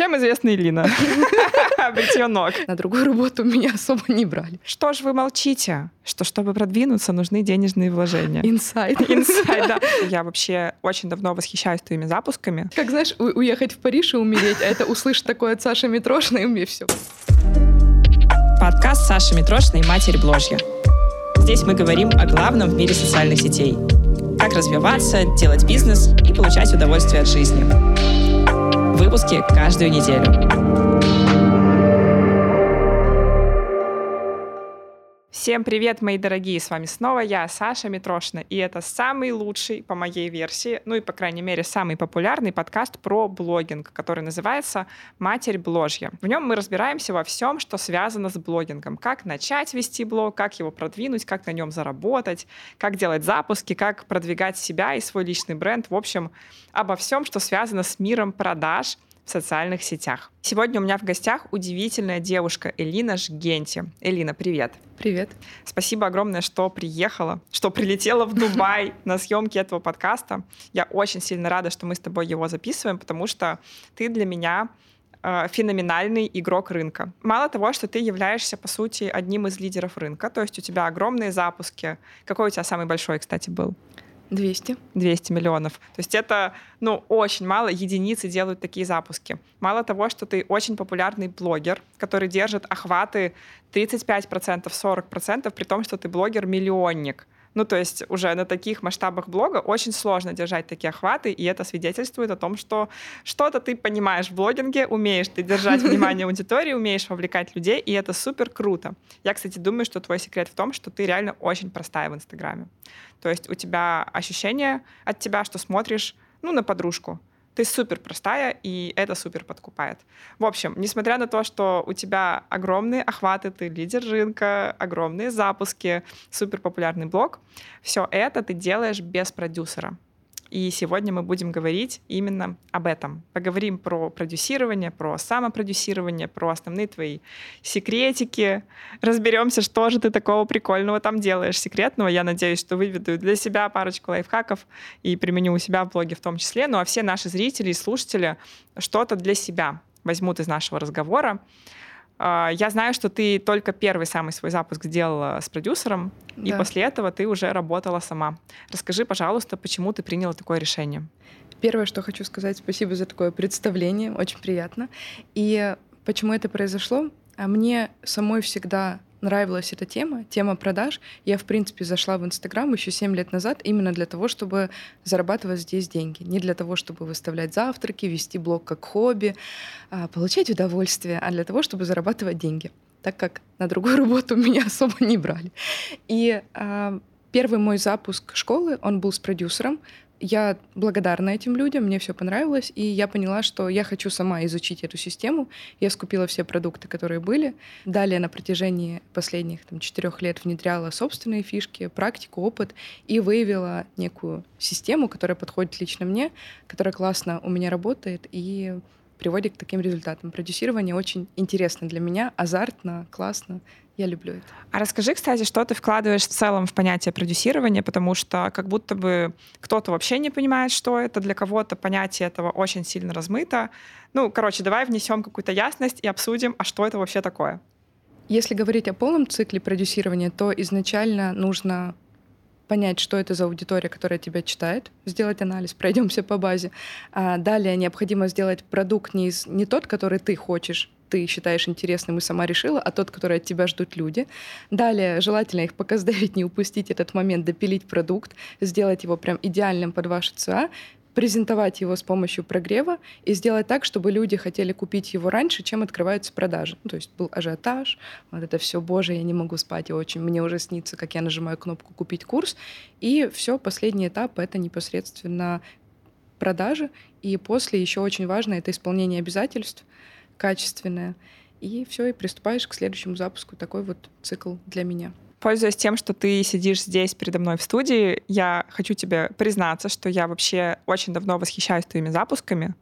Чем известна Илина? Бритье ног. На другую работу меня особо не брали. Что ж вы молчите? Что чтобы продвинуться, нужны денежные вложения. Инсайд. Инсайд, да. Я вообще очень давно восхищаюсь твоими запусками. Как знаешь, у- уехать в Париж и умереть, а это услышать такое от Саши Митрошиной, и мне все. Подкаст Саши Митрошиной «Матерь Бложья». Здесь мы говорим о главном в мире социальных сетей. Как развиваться, делать бизнес и получать удовольствие от жизни. Выпуски каждую неделю. Всем привет, мои дорогие! С вами снова я, Саша Митрошина, и это самый лучший, по моей версии, ну и, по крайней мере, самый популярный подкаст про блогинг, который называется «Матерь Бложья». В нем мы разбираемся во всем, что связано с блогингом. Как начать вести блог, как его продвинуть, как на нем заработать, как делать запуски, как продвигать себя и свой личный бренд. В общем, обо всем, что связано с миром продаж — в социальных сетях. Сегодня у меня в гостях удивительная девушка Элина Жгенти. Элина, привет. Привет. Спасибо огромное, что приехала, что прилетела в Дубай на съемки этого подкаста. Я очень сильно рада, что мы с тобой его записываем, потому что ты для меня э, феноменальный игрок рынка. Мало того, что ты являешься, по сути, одним из лидеров рынка, то есть у тебя огромные запуски. Какой у тебя самый большой, кстати, был? 200. 200 миллионов. То есть это, ну, очень мало, единицы делают такие запуски. Мало того, что ты очень популярный блогер, который держит охваты 35%, 40%, при том, что ты блогер-миллионник. Ну, то есть уже на таких масштабах блога очень сложно держать такие охваты, и это свидетельствует о том, что что-то ты понимаешь в блогинге, умеешь ты держать внимание аудитории, умеешь вовлекать людей, и это супер круто. Я, кстати, думаю, что твой секрет в том, что ты реально очень простая в Инстаграме. То есть у тебя ощущение от тебя, что смотришь, ну, на подружку, ты супер простая, и это супер подкупает. В общем, несмотря на то, что у тебя огромные охваты, ты лидер рынка, огромные запуски, супер популярный блог, все это ты делаешь без продюсера. И сегодня мы будем говорить именно об этом. Поговорим про продюсирование, про самопродюсирование, про основные твои секретики. Разберемся, что же ты такого прикольного там делаешь секретного. Я надеюсь, что выведу для себя парочку лайфхаков и применю у себя в блоге в том числе. Ну а все наши зрители и слушатели что-то для себя возьмут из нашего разговора. А, Я знаю, что ты только первый самый свой запуск сделала с продюсером, и Да. после этого ты уже работала сама. Расскажи, пожалуйста, почему ты приняла такое решение? Первое, что хочу сказать, спасибо за такое представление, очень приятно. И почему это произошло? А Мне самой всегда нравилась эта тема, тема продаж. Я, в принципе, зашла в Инстаграм еще 7 лет назад именно для того, чтобы зарабатывать здесь деньги. Не для того, чтобы выставлять завтраки, вести блог как хобби, а, получать удовольствие, а для того, чтобы зарабатывать деньги так как на другую работу меня особо не брали. И а, первый мой запуск школы, он был с продюсером. Я благодарна этим людям, мне все понравилось, и я поняла, что я хочу сама изучить эту систему. Я скупила все продукты, которые были. Далее на протяжении последних там, четырех лет внедряла собственные фишки, практику, опыт и выявила некую систему, которая подходит лично мне, которая классно у меня работает и приводит к таким результатам. Продюсирование очень интересно для меня, азартно, классно. Я люблю это. А расскажи, кстати, что ты вкладываешь в целом в понятие продюсирования, потому что как будто бы кто-то вообще не понимает, что это, для кого-то понятие этого очень сильно размыто. Ну, короче, давай внесем какую-то ясность и обсудим, а что это вообще такое. Если говорить о полном цикле продюсирования, то изначально нужно понять, что это за аудитория, которая тебя читает, сделать анализ, пройдемся по базе. А далее необходимо сделать продукт не, из, не тот, который ты хочешь, ты считаешь интересным и сама решила, а тот, который от тебя ждут люди. Далее желательно их пока сдавить, не упустить этот момент, допилить продукт, сделать его прям идеальным под ваши ЦА, презентовать его с помощью прогрева и сделать так, чтобы люди хотели купить его раньше, чем открываются продажи. Ну, то есть был ажиотаж, вот это все, боже, я не могу спать, я очень, мне уже снится, как я нажимаю кнопку «Купить курс», и все, последний этап — это непосредственно продажи, и после еще очень важно — это исполнение обязательств качественное, и все, и приступаешь к следующему запуску. Такой вот цикл для меня. Пользуясь тем, что ты сидишь здесь передо мной в студии, я хочу тебе признаться, что я вообще очень давно восхищаюсь твоими запусками,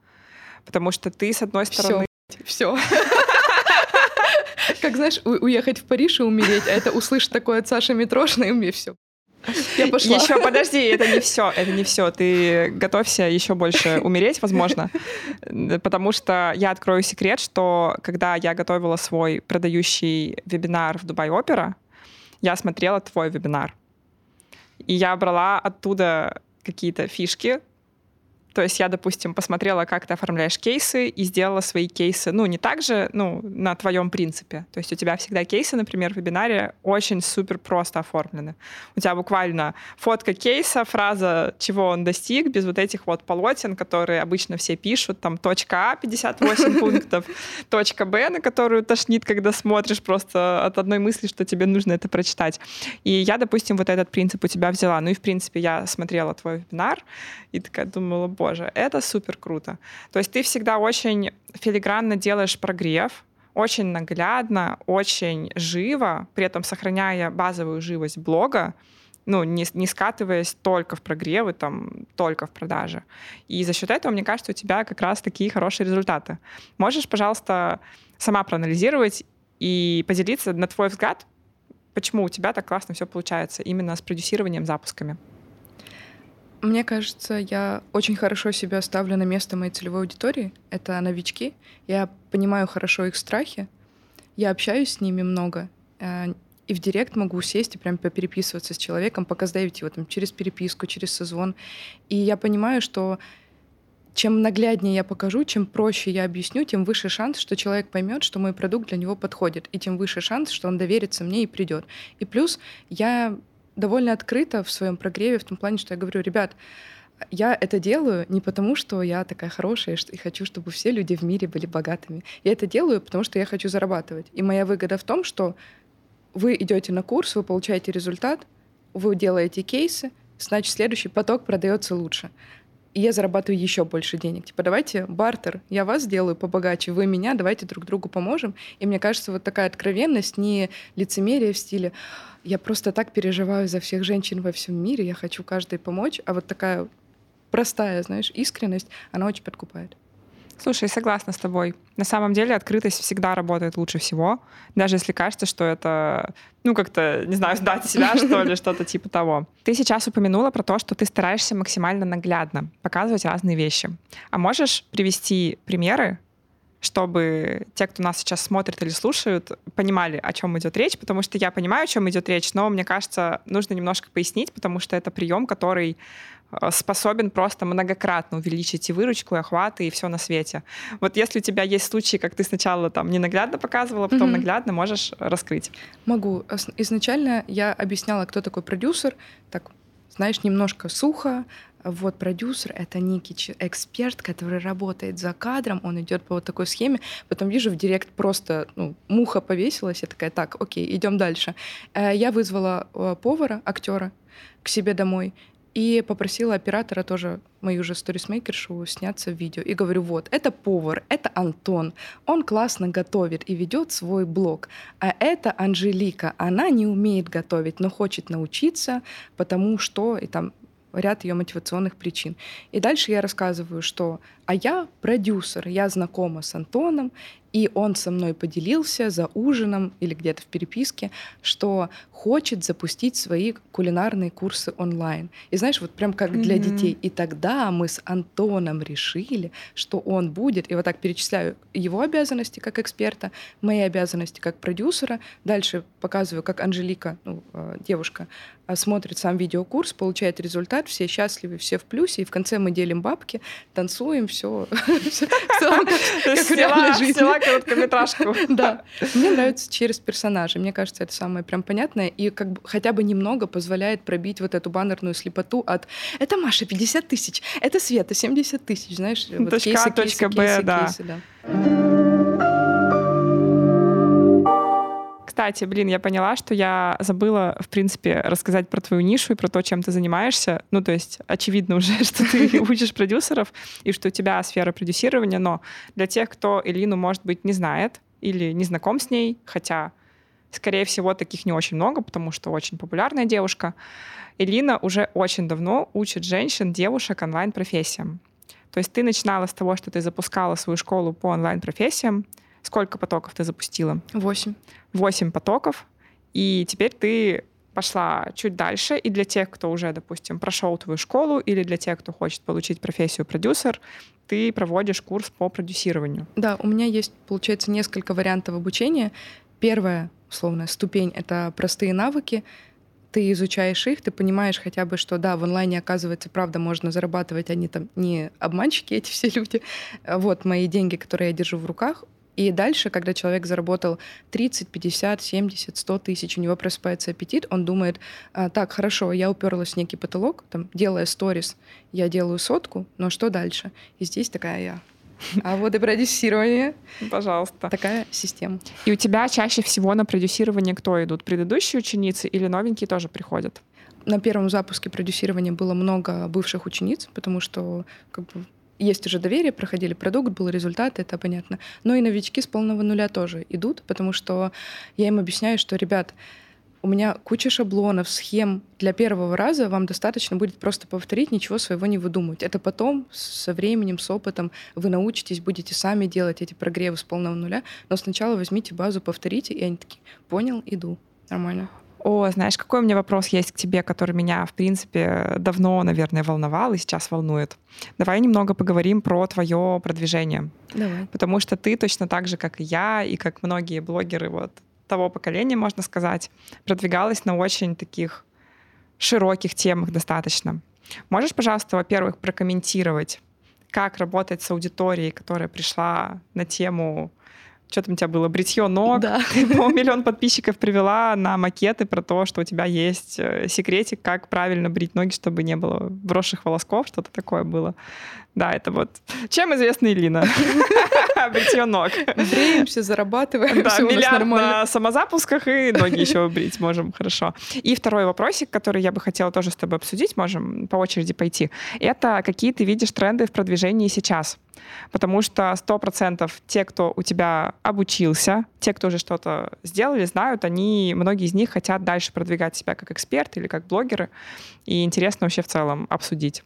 потому что ты, с одной стороны... Все. Как знаешь, уехать в Париж и умереть, а это услышать такое от Саши Митрошиной, и мне все. Я пошла. Еще подожди, это не все, это не все. Ты готовься еще больше умереть, возможно, потому что я открою секрет, что когда я готовила свой продающий вебинар в Дубай Опера, я смотрела твой вебинар. И я брала оттуда какие-то фишки, то есть я, допустим, посмотрела, как ты оформляешь кейсы и сделала свои кейсы, ну, не так же, ну, на твоем принципе. То есть у тебя всегда кейсы, например, в вебинаре очень супер просто оформлены. У тебя буквально фотка кейса, фраза, чего он достиг, без вот этих вот полотен, которые обычно все пишут, там, точка А, 58 пунктов, точка Б, на которую тошнит, когда смотришь просто от одной мысли, что тебе нужно это прочитать. И я, допустим, вот этот принцип у тебя взяла. Ну и, в принципе, я смотрела твой вебинар и такая думала, боже, боже, это супер круто. То есть ты всегда очень филигранно делаешь прогрев, очень наглядно, очень живо, при этом сохраняя базовую живость блога, ну, не, не скатываясь только в прогревы, там, только в продаже. И за счет этого, мне кажется, у тебя как раз такие хорошие результаты. Можешь, пожалуйста, сама проанализировать и поделиться, на твой взгляд, почему у тебя так классно все получается именно с продюсированием, запусками? Мне кажется, я очень хорошо себя ставлю на место моей целевой аудитории. Это новички. Я понимаю хорошо их страхи. Я общаюсь с ними много. Э, и в директ могу сесть и прям попереписываться с человеком, показать его там через переписку, через созвон. И я понимаю, что чем нагляднее я покажу, чем проще я объясню, тем выше шанс, что человек поймет, что мой продукт для него подходит, и тем выше шанс, что он доверится мне и придет. И плюс я довольно открыто в своем прогреве, в том плане, что я говорю, ребят, я это делаю не потому, что я такая хорошая и хочу, чтобы все люди в мире были богатыми. Я это делаю, потому что я хочу зарабатывать. И моя выгода в том, что вы идете на курс, вы получаете результат, вы делаете кейсы, значит, следующий поток продается лучше и я зарабатываю еще больше денег. Типа, давайте бартер, я вас сделаю побогаче, вы меня, давайте друг другу поможем. И мне кажется, вот такая откровенность, не лицемерие в стиле «я просто так переживаю за всех женщин во всем мире, я хочу каждой помочь», а вот такая простая, знаешь, искренность, она очень подкупает. Слушай, согласна с тобой. На самом деле открытость всегда работает лучше всего, даже если кажется, что это, ну, как-то, не знаю, сдать себя, что ли, что-то типа того. Ты сейчас упомянула про то, что ты стараешься максимально наглядно показывать разные вещи. А можешь привести примеры, чтобы те, кто нас сейчас смотрит или слушают, понимали, о чем идет речь, потому что я понимаю, о чем идет речь, но мне кажется, нужно немножко пояснить, потому что это прием, который способен просто многократно увеличить и выручку, и охваты, и все на свете. Вот если у тебя есть случаи, как ты сначала там не наглядно показывала, потом mm-hmm. наглядно, можешь раскрыть? Могу. Изначально я объясняла, кто такой продюсер, так, знаешь, немножко сухо, вот продюсер — это некий эксперт, который работает за кадром, он идет по вот такой схеме. Потом вижу в директ просто ну, муха повесилась, я такая, так, окей, идем дальше. Э, я вызвала э, повара, актера к себе домой, и попросила оператора тоже, мою же сторисмейкершу, сняться в видео. И говорю, вот, это повар, это Антон. Он классно готовит и ведет свой блог. А это Анжелика. Она не умеет готовить, но хочет научиться, потому что... И там ряд ее мотивационных причин. И дальше я рассказываю, что «а я продюсер, я знакома с Антоном, и он со мной поделился за ужином или где-то в переписке, что хочет запустить свои кулинарные курсы онлайн. И знаешь, вот прям как для mm-hmm. детей. И тогда мы с Антоном решили, что он будет, и вот так перечисляю его обязанности как эксперта, мои обязанности как продюсера. Дальше показываю, как Анжелика, ну, э, девушка, э, смотрит сам видеокурс, получает результат, все счастливы, все в плюсе, и в конце мы делим бабки, танцуем, все, как в реальной жизни короткометражку. Да. Мне нравится через персонажа. Мне кажется, это самое прям понятное. И как бы хотя бы немного позволяет пробить вот эту баннерную слепоту от «это Маша 50 тысяч, это Света 70 тысяч». Знаешь, вот точка кейсы, А, точка Б, да. Кстати, блин, я поняла, что я забыла, в принципе, рассказать про твою нишу и про то, чем ты занимаешься. Ну, то есть, очевидно уже, что ты учишь продюсеров и что у тебя сфера продюсирования, но для тех, кто Элину, может быть, не знает или не знаком с ней, хотя, скорее всего, таких не очень много, потому что очень популярная девушка, Элина уже очень давно учит женщин, девушек онлайн-профессиям. То есть ты начинала с того, что ты запускала свою школу по онлайн-профессиям, Сколько потоков ты запустила? Восемь. Восемь потоков. И теперь ты пошла чуть дальше, и для тех, кто уже, допустим, прошел твою школу, или для тех, кто хочет получить профессию продюсер, ты проводишь курс по продюсированию. Да, у меня есть, получается, несколько вариантов обучения. Первая, условно, ступень — это простые навыки, ты изучаешь их, ты понимаешь хотя бы, что да, в онлайне, оказывается, правда можно зарабатывать, они там не обманщики, эти все люди. Вот мои деньги, которые я держу в руках, и дальше, когда человек заработал 30, 50, 70, 100 тысяч, у него просыпается аппетит, он думает, «А, так, хорошо, я уперлась в некий потолок, там, делая сторис, я делаю сотку, но что дальше? И здесь такая я. А вот и продюсирование. Пожалуйста. Такая система. И у тебя чаще всего на продюсирование кто идут? Предыдущие ученицы или новенькие тоже приходят? На первом запуске продюсирования было много бывших учениц, потому что как бы, есть уже доверие, проходили продукт, был результат, это понятно. Но и новички с полного нуля тоже идут, потому что я им объясняю, что, ребят, у меня куча шаблонов, схем. Для первого раза вам достаточно будет просто повторить, ничего своего не выдумывать. Это потом, со временем, с опытом, вы научитесь, будете сами делать эти прогревы с полного нуля. Но сначала возьмите базу, повторите, и они такие, понял, иду. Нормально. О, знаешь, какой у меня вопрос есть к тебе, который меня, в принципе, давно, наверное, волновал и сейчас волнует. Давай немного поговорим про твое продвижение. Давай. Потому что ты точно так же, как и я, и как многие блогеры вот того поколения, можно сказать, продвигалась на очень таких широких темах достаточно. Можешь, пожалуйста, во-первых, прокомментировать, как работать с аудиторией, которая пришла на тему что там у тебя было, бритье ног. Да. Ты, по миллион подписчиков привела на макеты про то, что у тебя есть э, секретик, как правильно брить ноги, чтобы не было вросших волосков, что-то такое было. Да, это вот. Чем известна Илина? Бритье ног. Бреемся, зарабатываем, да, все нормально. на самозапусках и ноги еще брить можем, хорошо. И второй вопросик, который я бы хотела тоже с тобой обсудить, можем по очереди пойти. Это какие ты видишь тренды в продвижении сейчас? Потому что сто процентов те, кто у тебя обучился, те, кто уже что-то сделали, знают, они, многие из них хотят дальше продвигать себя как эксперты или как блогеры. И интересно вообще в целом обсудить.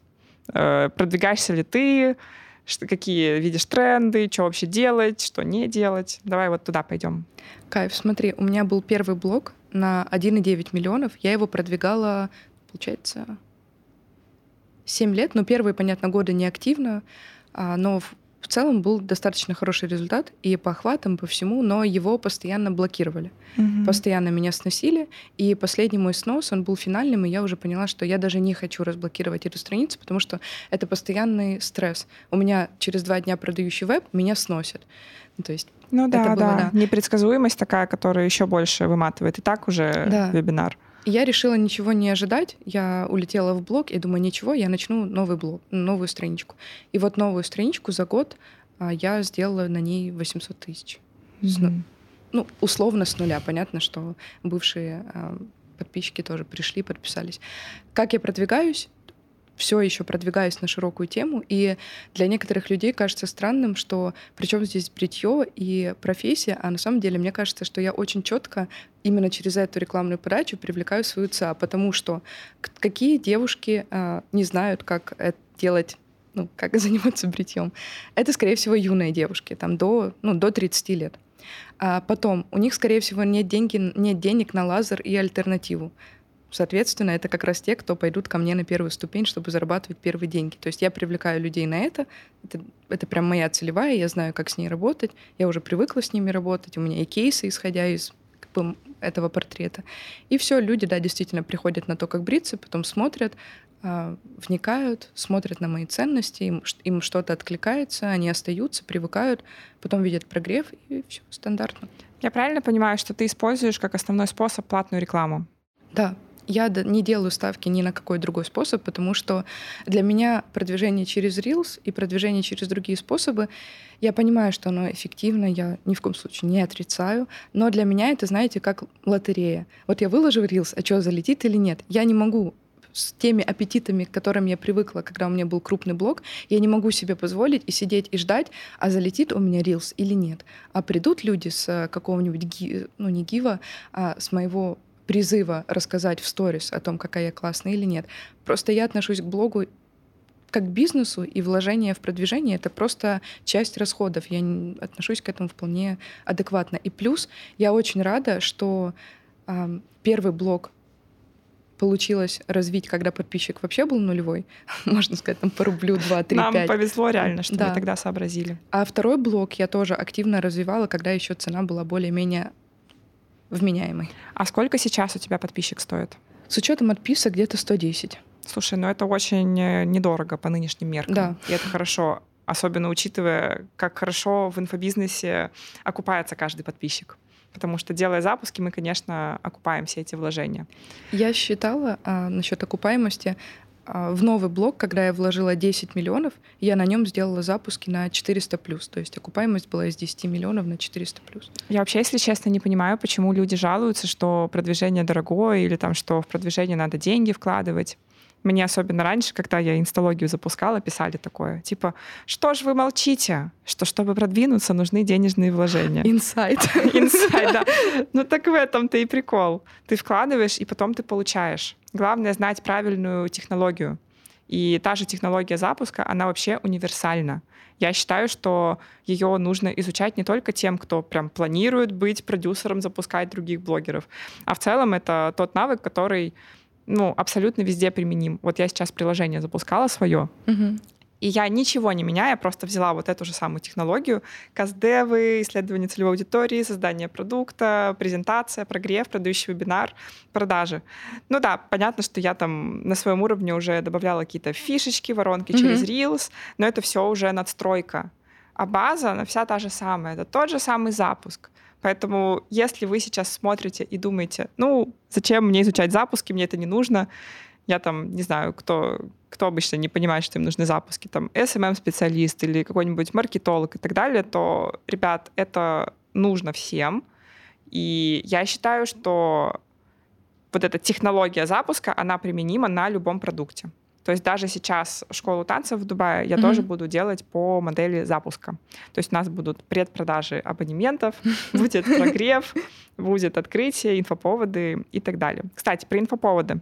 Э, продвигаешься ли ты, какие видишь тренды, что вообще делать, что не делать. Давай вот туда пойдем. Кайф, смотри, у меня был первый блог на 1,9 миллионов. Я его продвигала, получается, 7 лет, но первые, понятно, годы не активно, а, но в целом был достаточно хороший результат и по охватам, по всему, но его постоянно блокировали. Mm-hmm. Постоянно меня сносили. И последний мой снос, он был финальным, и я уже поняла, что я даже не хочу разблокировать эту страницу, потому что это постоянный стресс. У меня через два дня продающий веб, меня сносят. Ну, то есть ну да, было, да, да. Непредсказуемость такая, которая еще больше выматывает. И так уже да. вебинар. Я решила ничего не ожидать. Я улетела в блог и думаю, ничего, я начну новый блог, новую страничку. И вот новую страничку за год а, я сделала на ней 800 тысяч. Mm-hmm. Ну, условно с нуля. Понятно, что бывшие а, подписчики тоже пришли, подписались. Как я продвигаюсь? Все еще продвигаюсь на широкую тему, и для некоторых людей кажется странным, что причем здесь бритье и профессия, а на самом деле мне кажется, что я очень четко именно через эту рекламную подачу привлекаю свою ЦА, потому что какие девушки а, не знают, как это делать ну, как заниматься бритьем. Это, скорее всего, юные девушки, там до, ну, до 30 лет. А потом, у них, скорее всего, нет, деньги, нет денег на лазер и альтернативу. Соответственно, это как раз те, кто пойдут ко мне на первую ступень, чтобы зарабатывать первые деньги. То есть я привлекаю людей на это. Это, это прям моя целевая, я знаю, как с ней работать. Я уже привыкла с ними работать. У меня и кейсы, исходя из как бы, этого портрета. И все, люди, да, действительно приходят на то, как бриться, потом смотрят, э, вникают, смотрят на мои ценности, им, им что-то откликается, они остаются, привыкают, потом видят прогрев, и все, стандартно. Я правильно понимаю, что ты используешь как основной способ платную рекламу? Да, я не делаю ставки ни на какой другой способ, потому что для меня продвижение через Reels и продвижение через другие способы, я понимаю, что оно эффективно, я ни в коем случае не отрицаю, но для меня это, знаете, как лотерея. Вот я выложу Reels, а что, залетит или нет? Я не могу с теми аппетитами, к которым я привыкла, когда у меня был крупный блог, я не могу себе позволить и сидеть и ждать, а залетит у меня рилс или нет. А придут люди с какого-нибудь, ну не гива, а с моего призыва рассказать в сторис о том, какая я классная или нет. Просто я отношусь к блогу как к бизнесу, и вложение в продвижение — это просто часть расходов. Я отношусь к этому вполне адекватно. И плюс я очень рада, что э, первый блог получилось развить, когда подписчик вообще был нулевой, можно сказать, там по рублю 2, 3, Нам 5. повезло реально, что да. мы тогда сообразили. А второй блок я тоже активно развивала, когда еще цена была более-менее вменяемой. А сколько сейчас у тебя подписчик стоит? С учетом отписок где-то 110. Слушай, ну это очень э, недорого по нынешним меркам. Да. И это хорошо, особенно учитывая, как хорошо в инфобизнесе окупается каждый подписчик. Потому что, делая запуски, мы, конечно, окупаем все эти вложения. Я считала а, насчет окупаемости. А, в новый блок, когда я вложила 10 миллионов, я на нем сделала запуски на 400 плюс. То есть окупаемость была из 10 миллионов на 400 плюс. Я вообще, если честно, не понимаю, почему люди жалуются, что продвижение дорогое или там, что в продвижение надо деньги вкладывать. Мне особенно раньше, когда я инсталогию запускала, писали такое, типа, что ж вы молчите, что чтобы продвинуться, нужны денежные вложения. Инсайт. Инсайт, да. Ну так в этом-то и прикол. Ты вкладываешь, и потом ты получаешь. Главное знать правильную технологию. И та же технология запуска, она вообще универсальна. Я считаю, что ее нужно изучать не только тем, кто прям планирует быть продюсером, запускать других блогеров, а в целом это тот навык, который ну, абсолютно везде применим. Вот я сейчас приложение запускала свое, угу. и я ничего не меняя, просто взяла вот эту же самую технологию, каздевы, исследование целевой аудитории, создание продукта, презентация, прогрев, продающий вебинар, продажи. Ну да, понятно, что я там на своем уровне уже добавляла какие-то фишечки, воронки угу. через Reels, но это все уже надстройка. А база, она вся та же самая. Это тот же самый запуск. Поэтому если вы сейчас смотрите и думаете, ну, зачем мне изучать запуски, мне это не нужно, я там, не знаю, кто, кто обычно не понимает, что им нужны запуски, там, SMM-специалист или какой-нибудь маркетолог и так далее, то, ребят, это нужно всем. И я считаю, что вот эта технология запуска, она применима на любом продукте. То есть даже сейчас школу танцев в Дубае я mm-hmm. тоже буду делать по модели запуска. То есть у нас будут предпродажи абонементов, будет прогрев, будет открытие, инфоповоды и так далее. Кстати, про инфоповоды.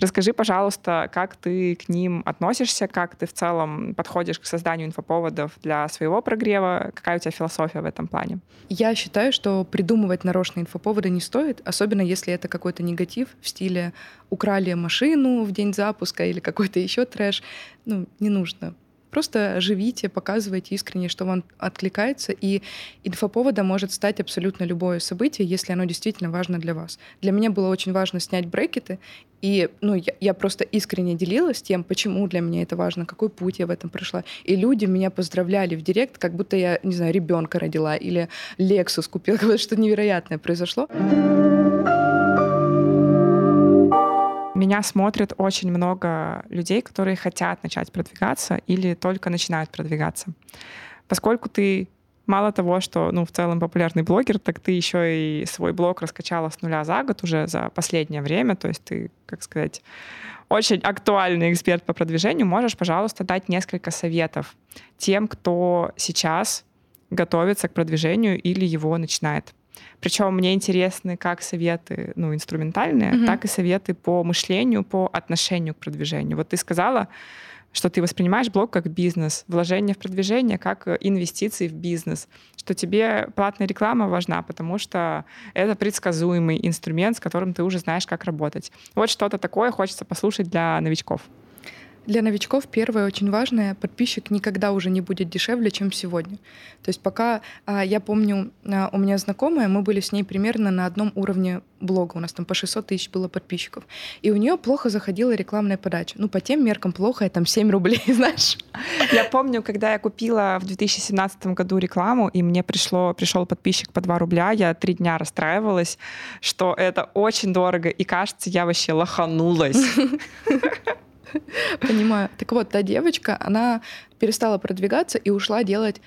Расскажи, пожалуйста, как ты к ним относишься, как ты в целом подходишь к созданию инфоповодов для своего прогрева, какая у тебя философия в этом плане? Я считаю, что придумывать нарочные инфоповоды не стоит, особенно если это какой-то негатив в стиле «украли машину в день запуска» или какой-то еще трэш. Ну, не нужно Просто живите, показывайте искренне, что вам откликается, и инфоповодом может стать абсолютно любое событие, если оно действительно важно для вас. Для меня было очень важно снять брекеты, и ну, я, я просто искренне делилась тем, почему для меня это важно, какой путь я в этом прошла. И люди меня поздравляли в директ, как будто я, не знаю, ребенка родила или Lexus купила, что невероятное произошло. Меня смотрит очень много людей, которые хотят начать продвигаться или только начинают продвигаться. Поскольку ты мало того, что ну, в целом популярный блогер, так ты еще и свой блог раскачала с нуля за год уже за последнее время. То есть ты, как сказать, очень актуальный эксперт по продвижению. Можешь, пожалуйста, дать несколько советов тем, кто сейчас готовится к продвижению или его начинает. Причем мне интересны как советы, ну, инструментальные, mm-hmm. так и советы по мышлению, по отношению к продвижению. Вот ты сказала, что ты воспринимаешь блог как бизнес, вложение в продвижение как инвестиции в бизнес, что тебе платная реклама важна, потому что это предсказуемый инструмент, с которым ты уже знаешь, как работать. Вот что-то такое хочется послушать для новичков. Для новичков первое очень важное, подписчик никогда уже не будет дешевле, чем сегодня. То есть пока, а, я помню, а, у меня знакомая, мы были с ней примерно на одном уровне блога, у нас там по 600 тысяч было подписчиков, и у нее плохо заходила рекламная подача. Ну, по тем меркам плохо, это там 7 рублей, знаешь. Я помню, когда я купила в 2017 году рекламу, и мне пришло, пришел подписчик по 2 рубля, я три дня расстраивалась, что это очень дорого, и кажется, я вообще лоханулась. Понимаю. Так вот, та девочка, она перестала продвигаться и ушла делать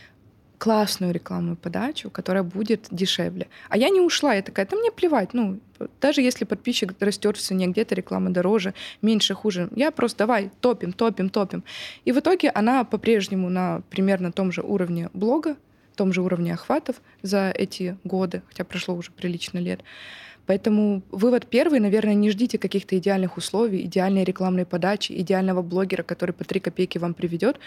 классную рекламную подачу, которая будет дешевле. А я не ушла, я такая, да мне плевать, ну, даже если подписчик растет в цене, где-то реклама дороже, меньше, хуже, я просто давай, топим, топим, топим. И в итоге она по-прежнему на примерно том же уровне блога, том же уровне охватов за эти годы, хотя прошло уже прилично лет. Поэтому вывод первый, наверное, не ждите каких-то идеальных условий, идеальной рекламной подачи, идеального блогера, который по 3 копейки вам приведет.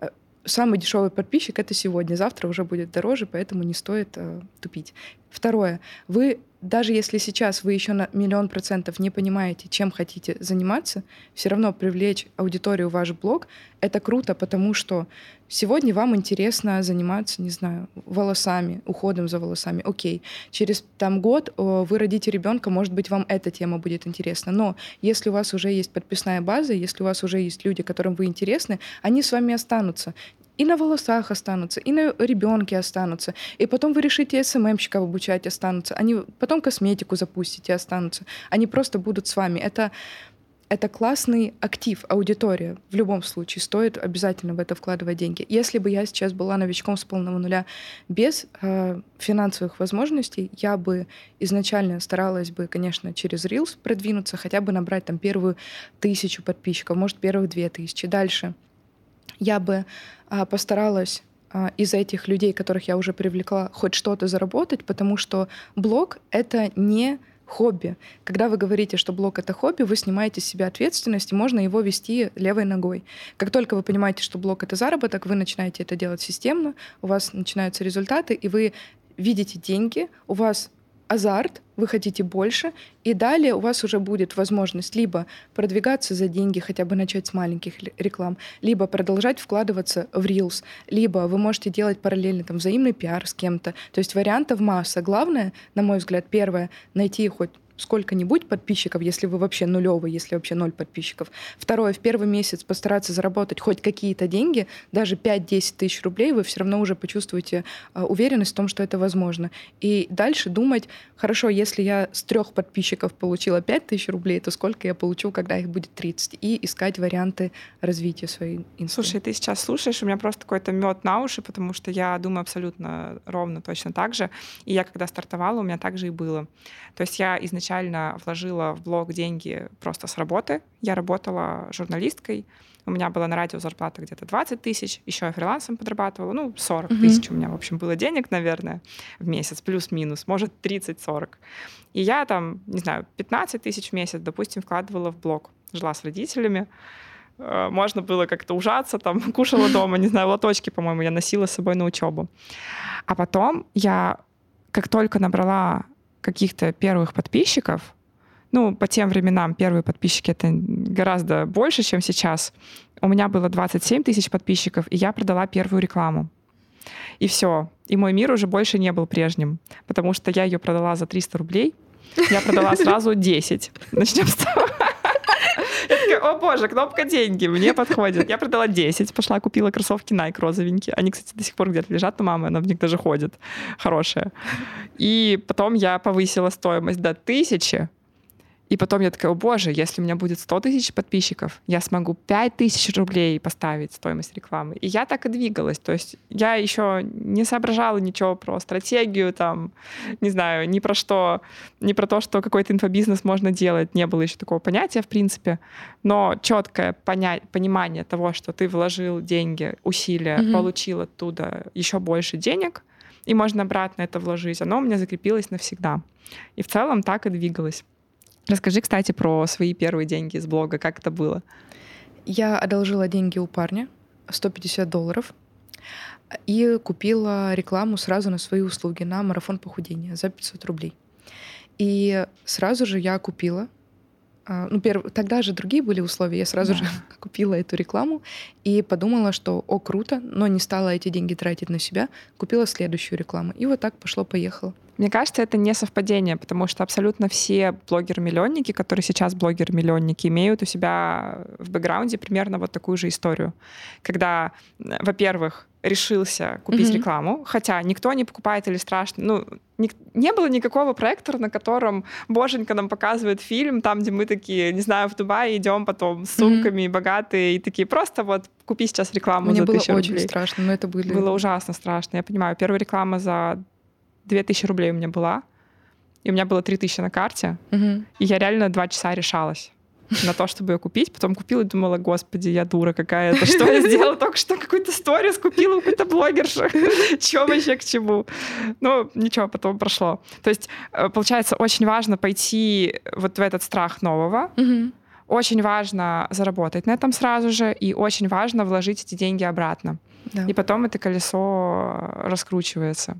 Э, самый дешевый подписчик это сегодня, завтра уже будет дороже, поэтому не стоит э, тупить. Второе, вы даже если сейчас вы еще на миллион процентов не понимаете, чем хотите заниматься, все равно привлечь аудиторию в ваш блог — это круто, потому что сегодня вам интересно заниматься, не знаю, волосами, уходом за волосами. Окей, через там год вы родите ребенка, может быть, вам эта тема будет интересна. Но если у вас уже есть подписная база, если у вас уже есть люди, которым вы интересны, они с вами останутся и на волосах останутся, и на ребенке останутся. И потом вы решите СММщиков обучать, останутся. Они потом косметику запустите, останутся. Они просто будут с вами. Это это классный актив, аудитория. В любом случае стоит обязательно в это вкладывать деньги. Если бы я сейчас была новичком с полного нуля без э, финансовых возможностей, я бы изначально старалась бы, конечно, через Reels продвинуться, хотя бы набрать там первую тысячу подписчиков, может, первых две тысячи. Дальше я бы а, постаралась а, из этих людей, которых я уже привлекла, хоть что-то заработать, потому что блог — это не хобби. Когда вы говорите, что блог — это хобби, вы снимаете с себя ответственность, и можно его вести левой ногой. Как только вы понимаете, что блог — это заработок, вы начинаете это делать системно, у вас начинаются результаты, и вы видите деньги, у вас азарт, вы хотите больше, и далее у вас уже будет возможность либо продвигаться за деньги, хотя бы начать с маленьких реклам, либо продолжать вкладываться в Reels, либо вы можете делать параллельно там взаимный пиар с кем-то. То есть вариантов масса. Главное, на мой взгляд, первое, найти хоть сколько-нибудь подписчиков, если вы вообще нулевый, если вообще ноль подписчиков. Второе, в первый месяц постараться заработать хоть какие-то деньги, даже 5-10 тысяч рублей, вы все равно уже почувствуете э, уверенность в том, что это возможно. И дальше думать, хорошо, если я с трех подписчиков получила 5 тысяч рублей, то сколько я получу, когда их будет 30? И искать варианты развития своей инсты. Слушай, ты сейчас слушаешь, у меня просто какой-то мед на уши, потому что я думаю абсолютно ровно точно так же. И я когда стартовала, у меня так же и было. То есть я изначально изначально вложила в блог деньги просто с работы. Я работала журналисткой. У меня была на радио зарплата где-то 20 тысяч. Еще я фрилансом подрабатывала. Ну, 40 mm-hmm. тысяч у меня, в общем, было денег, наверное, в месяц, плюс-минус, может, 30-40. И я там, не знаю, 15 тысяч в месяц, допустим, вкладывала в блог. Жила с родителями э, можно было как-то ужаться, там, кушала дома, не знаю, лоточки, по-моему, я носила с собой на учебу. А потом я, как только набрала каких-то первых подписчиков, ну, по тем временам первые подписчики это гораздо больше, чем сейчас. У меня было 27 тысяч подписчиков, и я продала первую рекламу. И все. И мой мир уже больше не был прежним, потому что я ее продала за 300 рублей. Я продала сразу 10. Начнем с того. Такая, о боже, кнопка деньги, мне подходит. Я продала 10, пошла купила кроссовки Nike розовенькие. Они, кстати, до сих пор где-то лежат у мамы, она в них даже ходит. Хорошая. И потом я повысила стоимость до тысячи, и потом я такая, о боже, если у меня будет 100 тысяч подписчиков, я смогу 5 тысяч рублей поставить стоимость рекламы. И я так и двигалась. То есть я еще не соображала ничего про стратегию, там, не знаю, ни про что, ни про то, что какой-то инфобизнес можно делать. Не было еще такого понятия, в принципе. Но четкое понять, понимание того, что ты вложил деньги, усилия, mm-hmm. получил оттуда еще больше денег, и можно обратно это вложить, оно у меня закрепилось навсегда. И в целом так и двигалось. Расскажи, кстати, про свои первые деньги из блога. Как это было? Я одолжила деньги у парня, 150 долларов, и купила рекламу сразу на свои услуги на марафон похудения за 500 рублей. И сразу же я купила ну, перв... тогда же другие были условия. Я сразу да. же купила эту рекламу и подумала, что о, круто, но не стала эти деньги тратить на себя, купила следующую рекламу. И вот так пошло-поехало. Мне кажется, это не совпадение, потому что абсолютно все блогеры-миллионники, которые сейчас блогеры-миллионники, имеют у себя в бэкграунде примерно вот такую же историю. Когда, во-первых, решился купить mm-hmm. рекламу, хотя никто не покупает или страшно. Ну, не, не было никакого проектора, на котором Боженька нам показывает фильм, там, где мы такие, не знаю, в Дубае идем потом с сумками mm-hmm. богатые, и такие, просто вот купи сейчас рекламу Мне за было очень рублей. страшно, но это были... Было ужасно страшно, я понимаю. Первая реклама за 2000 рублей у меня была, и у меня было 3000 на карте, угу. и я реально два часа решалась на то, чтобы ее купить. Потом купила и думала, господи, я дура какая-то. Что я сделала? Только что какую-то сторис купила у какой-то блогерши. Чем вообще к чему? Ну, ничего, потом прошло. То есть, э, получается, очень важно пойти вот в этот страх нового. Очень важно заработать на этом сразу же, и очень важно вложить эти деньги обратно. Да. И потом это колесо раскручивается.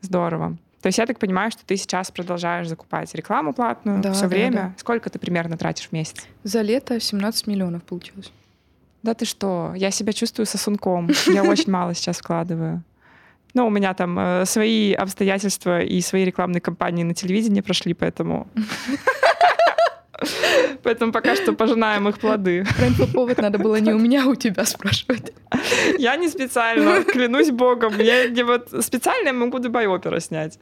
Здорово. То есть я так понимаю, что ты сейчас продолжаешь закупать рекламу платную Да, все да, время. да. Сколько ты примерно тратишь в месяц? За лето 17 миллионов получилось. Да ты что? Я себя чувствую сосунком. Я очень мало сейчас вкладываю. Ну, у меня там э, свои обстоятельства и свои рекламные кампании на телевидении прошли, поэтому... Поэтому пока что пожинаем их плоды. Про инфоповод надо было не у меня, а у тебя спрашивать. Я не специально, клянусь богом. Я не вот специально я могу Дубай опера снять.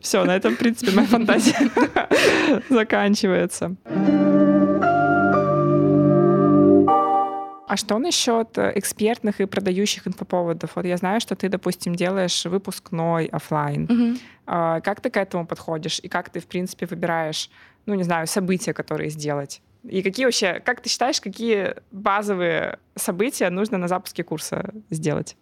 Все, на этом, в принципе, моя фантазия заканчивается. А что насчет э, экспертных и продающих инфоповодов? Вот я знаю, что ты, допустим, делаешь выпускной оффлайн. Мгм. А, Как ты к этому подходишь? И как ты, в принципе, выбираешь, ну, не знаю, события, которые сделать? И какие вообще, как ты считаешь, какие базовые события нужно на запуске курса сделать?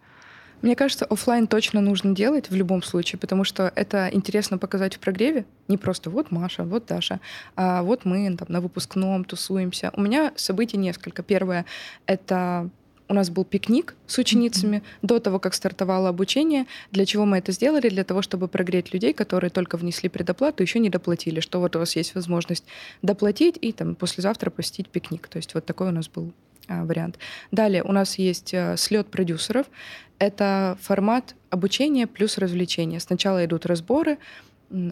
Мне кажется, оффлайн точно нужно делать в любом случае, потому что это интересно показать в прогреве. Не просто вот Маша, вот Даша, а вот мы там на выпускном тусуемся. У меня событий несколько. Первое — это у нас был пикник с ученицами до того, как стартовало обучение. Для чего мы это сделали? Для того, чтобы прогреть людей, которые только внесли предоплату, еще не доплатили, что вот у вас есть возможность доплатить и там послезавтра посетить пикник. То есть вот такой у нас был а, вариант. Далее у нас есть слет продюсеров. Это формат обучения плюс развлечения. Сначала идут разборы,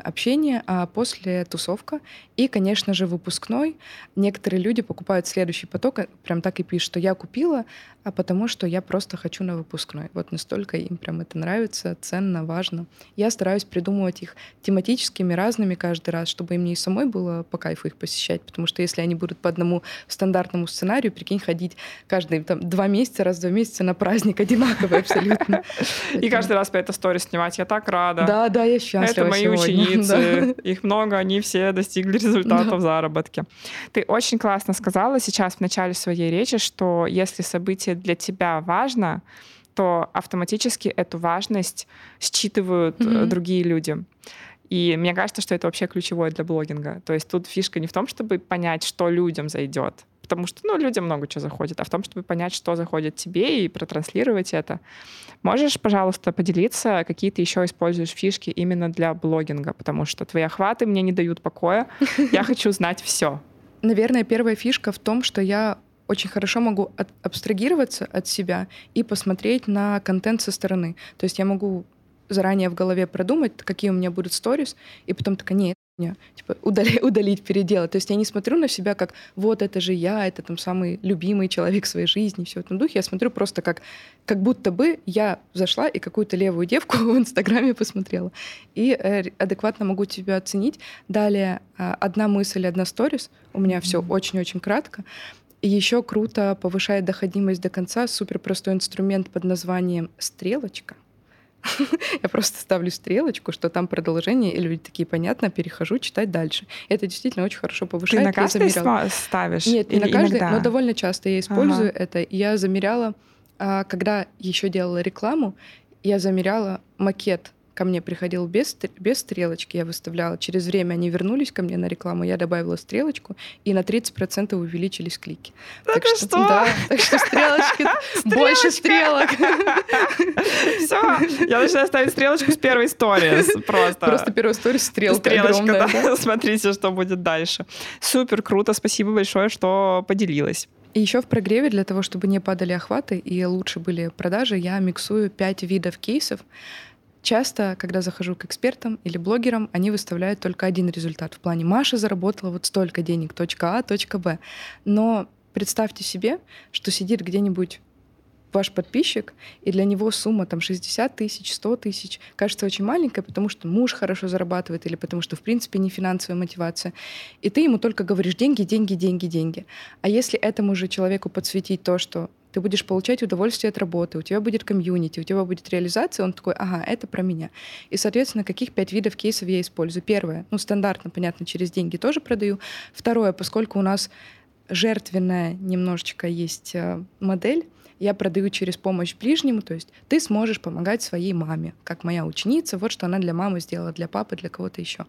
общение, а после тусовка. И, конечно же, выпускной. Некоторые люди покупают следующий поток, э, прям так и пишут, что я купила, а потому что я просто хочу на выпускной. Вот настолько им прям это нравится, ценно, важно. Я стараюсь придумывать их тематическими, разными каждый раз, чтобы им не и самой было по кайфу их посещать, потому что если они будут по одному стандартному сценарию, прикинь, ходить каждые там, два месяца, раз в два месяца на праздник одинаковый абсолютно. И каждый раз по это сторис снимать. Я так рада. Да, да, я счастлива Это мои Да. Их много, они все достигли результатов в заработке. Ты очень классно сказала сейчас в начале своей речи, что если событие для тебя важно, то автоматически эту важность считывают э, другие люди. И мне кажется, что это вообще ключевое для блогинга. То есть тут фишка не в том, чтобы понять, что людям зайдет, потому что, ну, людям много чего заходит, а в том, чтобы понять, что заходит тебе и протранслировать это. Можешь, пожалуйста, поделиться, какие ты еще используешь фишки именно для блогинга, потому что твои охваты мне не дают покоя. Я хочу знать все. Наверное, первая фишка в том, что я очень хорошо могу от- абстрагироваться от себя и посмотреть на контент со стороны. То есть я могу заранее в голове продумать, какие у меня будут сторис, и потом такая, нет, не, типа удали- удалить, переделать. То есть я не смотрю на себя как вот это же я, это там самый любимый человек в своей жизни, все в этом духе. Я смотрю просто как, как будто бы я зашла и какую-то левую девку в Инстаграме посмотрела. И э, адекватно могу тебя оценить. Далее а, одна мысль, одна сторис. У меня все Мгм. очень-очень кратко. И еще круто повышает доходимость до конца супер простой инструмент под названием стрелочка. Я просто ставлю стрелочку, что там продолжение, и люди такие, понятно, перехожу читать дальше. Это действительно очень хорошо Ты повышает. на Я каждый ставишь? Нет, не на каждый, иногда? но довольно часто я использую Ага. это. Я замеряла, а, когда еще делала рекламу, я замеряла макет. Ко мне приходил без, без стрелочки, я выставляла. Через время они вернулись ко мне на рекламу, я добавила стрелочку, и на 30% увеличились клики. Да ты что? Да, так что стрелочки, больше стрелок. Все, я начинаю ставить стрелочку с первой истории. Просто. Просто первая история стрелка Стрелочка, да. Смотрите, что будет дальше. Супер, круто. Спасибо большое, что поделилась. И еще в прогреве для того, чтобы не падали охваты и лучше были продажи, я миксую пять видов кейсов. Часто, когда захожу к экспертам или блогерам, они выставляют только один результат. В плане Маша заработала вот столько денег, точка А, точка Б. Но представьте себе, что сидит где-нибудь ваш подписчик, и для него сумма там 60 тысяч, 100 тысяч кажется очень маленькой, потому что муж хорошо зарабатывает или потому что, в принципе, не финансовая мотивация. И ты ему только говоришь деньги, деньги, деньги, деньги. А если этому же человеку подсветить то, что ты будешь получать удовольствие от работы, у тебя будет комьюнити, у тебя будет реализация, он такой, ага, это про меня. И, соответственно, каких пять видов кейсов я использую? Первое, ну, стандартно, понятно, через деньги тоже продаю. Второе, поскольку у нас жертвенная немножечко есть э, модель, я продаю через помощь ближнему, то есть ты сможешь помогать своей маме, как моя ученица, вот что она для мамы сделала, для папы, для кого-то еще.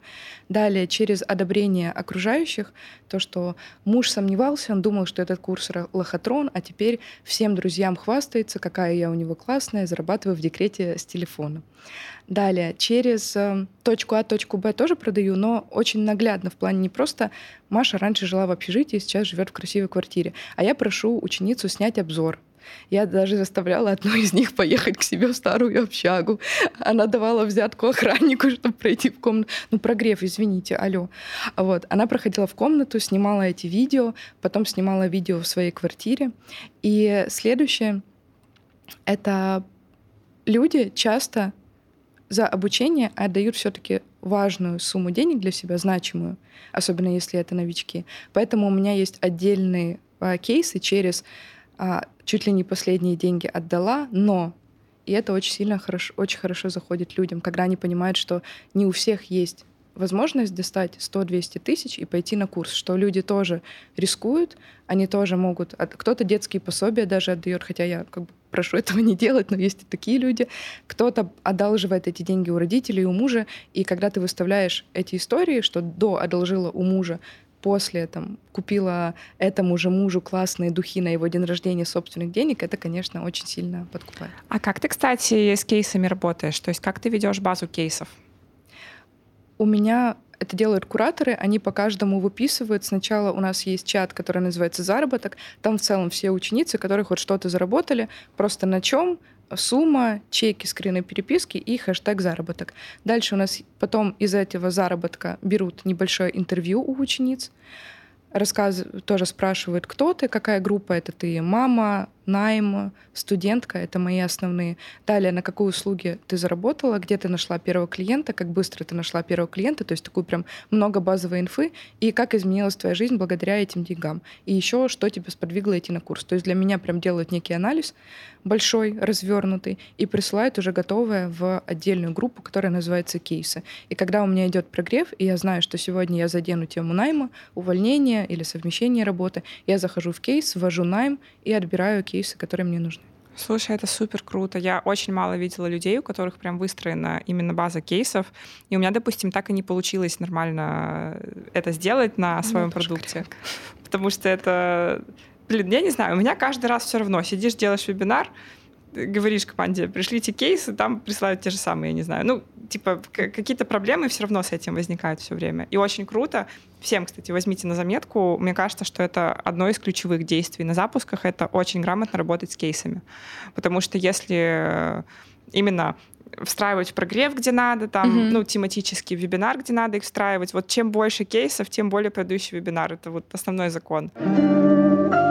Далее, через одобрение окружающих, то, что муж сомневался, он думал, что этот курс лохотрон, а теперь всем друзьям хвастается, какая я у него классная, зарабатываю в декрете с телефона. Далее, через э, точку А, точку Б тоже продаю, но очень наглядно в плане не просто Маша раньше жила в общежитии, сейчас живет в красивой квартире, а я прошу ученицу снять обзор. Я даже заставляла одну из них поехать к себе в старую общагу. Она давала взятку охраннику, чтобы пройти в комнату. Ну, прогрев, извините, алло. Вот. Она проходила в комнату, снимала эти видео, потом снимала видео в своей квартире. И следующее — это люди часто за обучение отдают все-таки важную сумму денег для себя, значимую, особенно если это новички. Поэтому у меня есть отдельные а, кейсы через а, чуть ли не последние деньги отдала, но и это очень сильно хорошо, очень хорошо заходит людям, когда они понимают, что не у всех есть возможность достать 100-200 тысяч и пойти на курс, что люди тоже рискуют, они тоже могут... Кто-то детские пособия даже отдает, хотя я как бы прошу этого не делать, но есть и такие люди. Кто-то одалживает эти деньги у родителей, у мужа, и когда ты выставляешь эти истории, что до одолжила у мужа, после там купила этому же мужу классные духи на его день рождения собственных денег, это, конечно, очень сильно подкупает. А как ты, кстати, с кейсами работаешь? То есть как ты ведешь базу кейсов? У меня это делают кураторы, они по каждому выписывают. Сначала у нас есть чат, который называется «Заработок». Там в целом все ученицы, которые хоть что-то заработали, просто на чем, сумма, чеки, скрины переписки и хэштег заработок. Дальше у нас потом из этого заработка берут небольшое интервью у учениц, рассказывают, тоже спрашивают, кто ты, какая группа это ты, мама, найм, студентка — это мои основные. Далее, на какие услуги ты заработала, где ты нашла первого клиента, как быстро ты нашла первого клиента, то есть такую прям много базовой инфы, и как изменилась твоя жизнь благодаря этим деньгам. И еще, что тебя сподвигло идти на курс. То есть для меня прям делают некий анализ большой, развернутый, и присылают уже готовое в отдельную группу, которая называется кейсы. И когда у меня идет прогрев, и я знаю, что сегодня я задену тему найма, увольнения или совмещения работы, я захожу в кейс, ввожу найм и отбираю кейс кейсы, которые мне нужны. Слушай, это супер круто. Я очень мало видела людей, у которых прям выстроена именно база кейсов. И у меня, допустим, так и не получилось нормально это сделать на своем продукте. Потому что это... Блин, я не знаю, у меня каждый раз все равно. Сидишь, делаешь вебинар, говоришь команде, пришлите кейсы, там присылают те же самые, я не знаю. Ну, типа, какие-то проблемы все равно с этим возникают все время. И очень круто. Всем, кстати, возьмите на заметку. Мне кажется, что это одно из ключевых действий на запусках. Это очень грамотно работать с кейсами. Потому что если именно встраивать в прогрев, где надо, там, mm-hmm. ну, тематический вебинар, где надо их встраивать. Вот чем больше кейсов, тем более продающий вебинар. Это вот основной закон. А,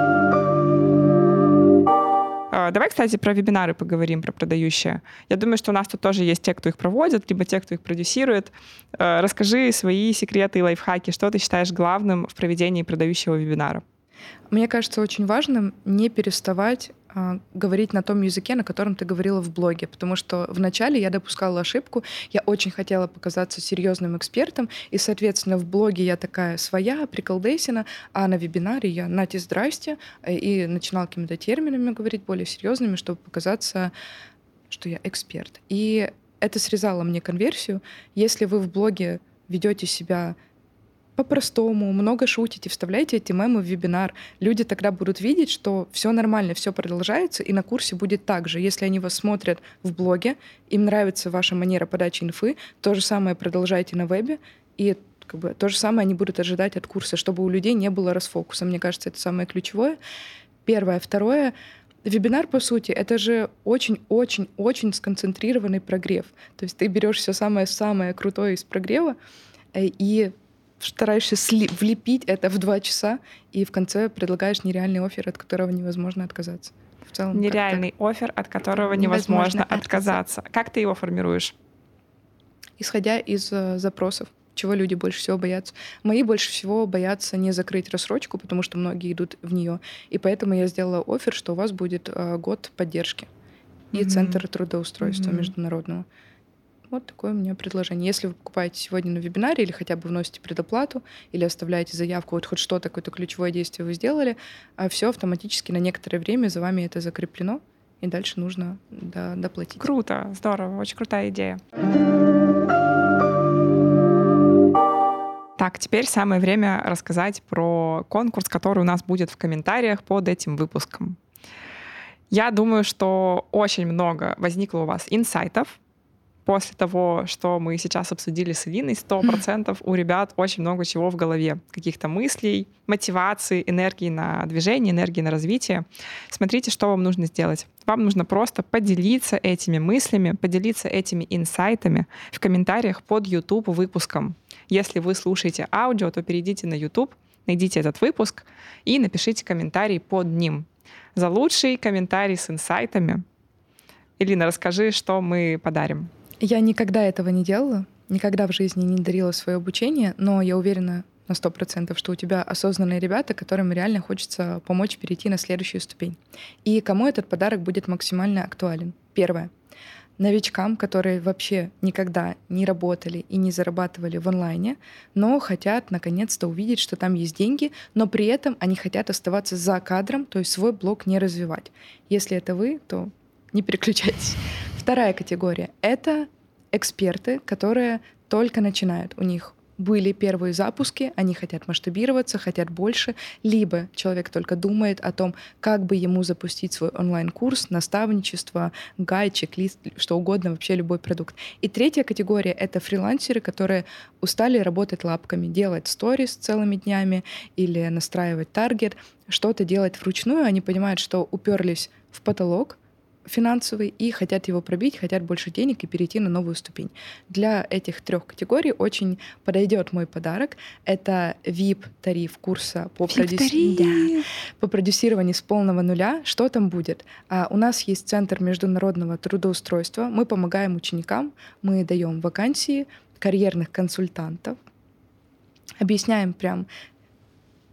давай, кстати, про вебинары поговорим, про продающие. Я думаю, что у нас тут тоже есть те, кто их проводит, либо те, кто их продюсирует. А, расскажи свои секреты и лайфхаки. Что ты считаешь главным в проведении продающего вебинара? Мне кажется очень важным не переставать а, говорить на том языке, на котором ты говорила в блоге, потому что вначале я допускала ошибку, я очень хотела показаться серьезным экспертом, и, соответственно, в блоге я такая своя, приколдесина, а на вебинаре я нате здрасте, и начинала какими-то терминами говорить более серьезными, чтобы показаться, что я эксперт. И это срезало мне конверсию. Если вы в блоге ведете себя по-простому, много шутите, вставляйте эти мемы в вебинар. Люди тогда будут видеть, что все нормально, все продолжается, и на курсе будет так же. Если они вас смотрят в блоге, им нравится ваша манера подачи инфы, то же самое продолжайте на вебе, и как бы, то же самое они будут ожидать от курса, чтобы у людей не было расфокуса. Мне кажется, это самое ключевое. Первое. Второе. Вебинар, по сути, это же очень-очень-очень сконцентрированный прогрев. То есть ты берешь все самое-самое крутое из прогрева, э, и стараешься влепить это в два часа, и в конце предлагаешь нереальный офер, от которого невозможно отказаться. В целом, нереальный офер, от которого невозможно, невозможно отказаться. отказаться. Как ты его формируешь? Исходя из э, запросов чего люди больше всего боятся. Мои больше всего боятся не закрыть рассрочку, потому что многие идут в нее. И поэтому я сделала офер, что у вас будет э, год поддержки и mm-hmm. центр трудоустройства mm-hmm. международного Вот такое у меня предложение. Если вы покупаете сегодня на вебинаре или хотя бы вносите предоплату, или оставляете заявку, вот хоть что-то, какое-то ключевое действие вы сделали, а все автоматически на некоторое время за вами это закреплено, и дальше нужно до, доплатить. Круто, здорово, очень крутая идея. Так, теперь самое время рассказать про конкурс, который у нас будет в комментариях под этим выпуском. Я думаю, что очень много возникло у вас инсайтов, после того, что мы сейчас обсудили с Илиной, сто процентов у ребят очень много чего в голове. Каких-то мыслей, мотивации, энергии на движение, энергии на развитие. Смотрите, что вам нужно сделать. Вам нужно просто поделиться этими мыслями, поделиться этими инсайтами в комментариях под YouTube выпуском. Если вы слушаете аудио, то перейдите на YouTube, найдите этот выпуск и напишите комментарий под ним. За лучший комментарий с инсайтами Элина, расскажи, что мы подарим. Я никогда этого не делала, никогда в жизни не дарила свое обучение, но я уверена на сто процентов, что у тебя осознанные ребята, которым реально хочется помочь перейти на следующую ступень. И кому этот подарок будет максимально актуален? Первое. Новичкам, которые вообще никогда не работали и не зарабатывали в онлайне, но хотят наконец-то увидеть, что там есть деньги, но при этом они хотят оставаться за кадром, то есть свой блог не развивать. Если это вы, то не переключайтесь. Вторая категория — это эксперты, которые только начинают. У них были первые запуски, они хотят масштабироваться, хотят больше, либо человек только думает о том, как бы ему запустить свой онлайн-курс, наставничество, гайд, чек-лист, что угодно, вообще любой продукт. И третья категория — это фрилансеры, которые устали работать лапками, делать сторис целыми днями или настраивать таргет, что-то делать вручную. Они понимают, что уперлись в потолок, финансовый и хотят его пробить, хотят больше денег и перейти на новую ступень. Для этих трех категорий очень подойдет мой подарок. Это VIP-тариф курса по, продюс... да, по продюсированию с полного нуля. Что там будет? А, у нас есть Центр международного трудоустройства. Мы помогаем ученикам, мы даем вакансии карьерных консультантов, объясняем прям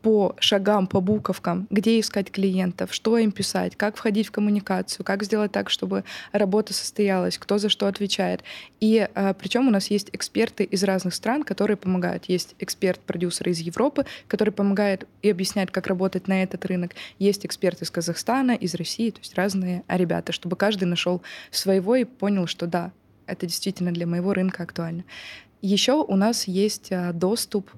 по шагам, по буковкам, где искать клиентов, что им писать, как входить в коммуникацию, как сделать так, чтобы работа состоялась, кто за что отвечает. И а, причем у нас есть эксперты из разных стран, которые помогают. Есть эксперт-продюсер из Европы, который помогает и объясняет, как работать на этот рынок. Есть эксперт из Казахстана, из России, то есть разные ребята, чтобы каждый нашел своего и понял, что да, это действительно для моего рынка актуально. Еще у нас есть а, доступ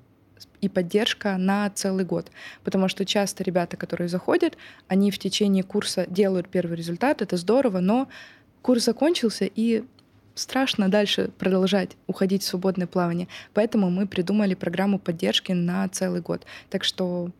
и поддержка на целый год. Потому что часто ребята, которые заходят, они в течение курса делают первый результат, это здорово, но курс закончился, и страшно дальше продолжать уходить в свободное плавание. Поэтому мы придумали программу поддержки на целый год. Так что,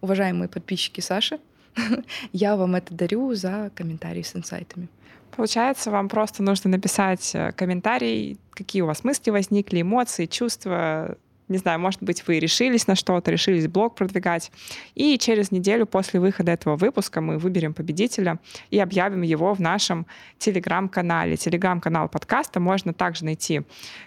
уважаемые подписчики Саши, я вам это дарю за комментарии с инсайтами. Получается, вам просто нужно написать э, комментарий, какие у вас мысли возникли, эмоции, чувства, не знаю, может быть, вы решились на что-то, решились блог продвигать. И через неделю после выхода этого выпуска мы выберем победителя и объявим его в нашем телеграм-канале. Телеграм-канал подкаста можно также найти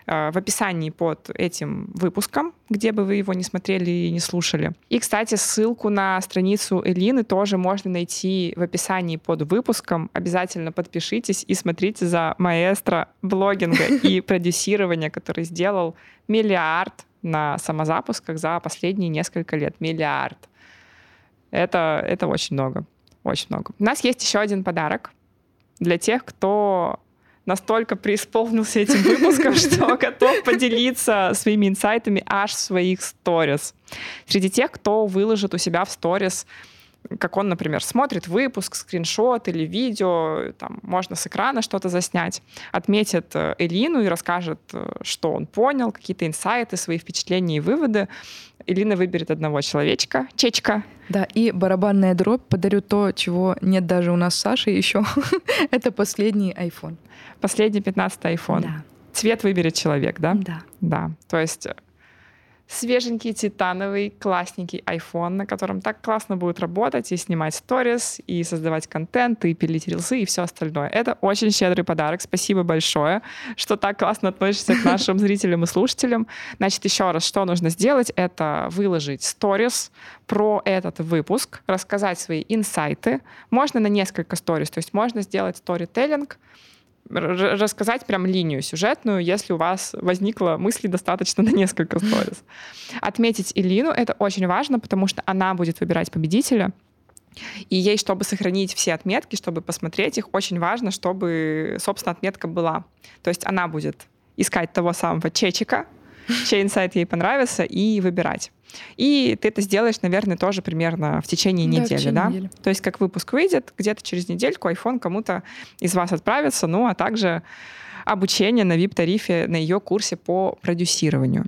э, в описании под этим выпуском, где бы вы его не смотрели и не слушали. И, кстати, ссылку на страницу Элины тоже можно найти в описании под выпуском. Обязательно подпишитесь и смотрите за маэстро блогинга и продюсирования, который сделал миллиард на самозапусках за последние несколько лет. Миллиард. Это, это очень много. Очень много. У нас есть еще один подарок для тех, кто настолько преисполнился этим выпуском, что готов поделиться своими инсайтами аж в своих сторис. Среди тех, кто выложит у себя в сторис как он, например, смотрит выпуск, скриншот или видео, там, можно с экрана что-то заснять, отметит э, Элину и расскажет, э, что он понял, какие-то инсайты, свои впечатления и выводы. Элина выберет одного человечка, чечка. Да, и барабанная дробь подарю то, чего нет даже у нас с Сашей еще. Это последний iPhone. Последний 15 iPhone. Да. Цвет выберет человек, да? Да. Да. То есть свеженький титановый классненький iPhone, на котором так классно будет работать и снимать сторис, и создавать контент, и пилить рилсы, и все остальное. Это очень щедрый подарок. Спасибо большое, что так классно относишься к нашим зрителям и слушателям. Значит, еще раз, что нужно сделать? Это выложить сторис про этот выпуск, рассказать свои инсайты. Можно на несколько сторис, то есть можно сделать сторителлинг, рассказать прям линию сюжетную, если у вас возникла мысли достаточно на несколько сторис. Отметить Илину — это очень важно, потому что она будет выбирать победителя, и ей, чтобы сохранить все отметки, чтобы посмотреть их, очень важно, чтобы, собственно, отметка была. То есть она будет искать того самого чечика, чей инсайт ей понравился, и выбирать. И ты это сделаешь, наверное, тоже примерно в течение да, недели, в течение да? Недели. То есть как выпуск выйдет, где-то через недельку iPhone кому-то из вас отправится, ну а также обучение на VIP-тарифе на ее курсе по продюсированию.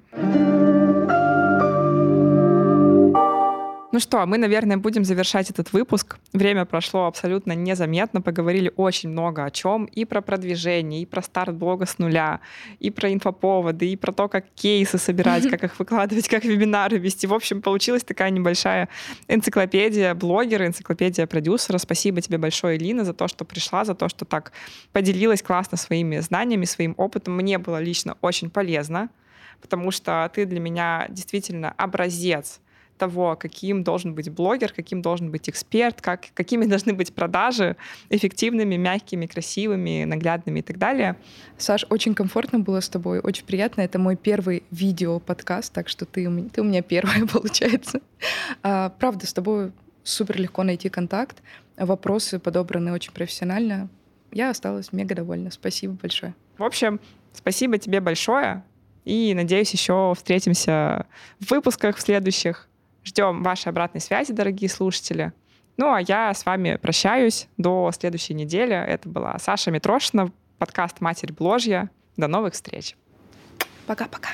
Ну что, мы, наверное, будем завершать этот выпуск. Время прошло абсолютно незаметно. Поговорили очень много о чем. И про продвижение, и про старт блога с нуля, и про инфоповоды, и про то, как кейсы собирать, как их выкладывать, как вебинары вести. В общем, получилась такая небольшая энциклопедия блогера, энциклопедия продюсера. Спасибо тебе большое, Лина, за то, что пришла, за то, что так поделилась классно своими знаниями, своим опытом. Мне было лично очень полезно, потому что ты для меня действительно образец того, каким должен быть блогер, каким должен быть эксперт, как, какими должны быть продажи эффективными, мягкими, красивыми, наглядными и так далее. Саш, очень комфортно было с тобой, очень приятно. Это мой первый видео-подкаст, так что ты, ты у меня первая, получается. А, правда, с тобой супер легко найти контакт. Вопросы подобраны очень профессионально. Я осталась мега довольна. Спасибо большое. В общем, спасибо тебе большое. И надеюсь, еще встретимся в выпусках в следующих. Ждем вашей обратной связи, дорогие слушатели. Ну, а я с вами прощаюсь до следующей недели. Это была Саша Митрошина, подкаст «Матерь Бложья». До новых встреч. Пока-пока.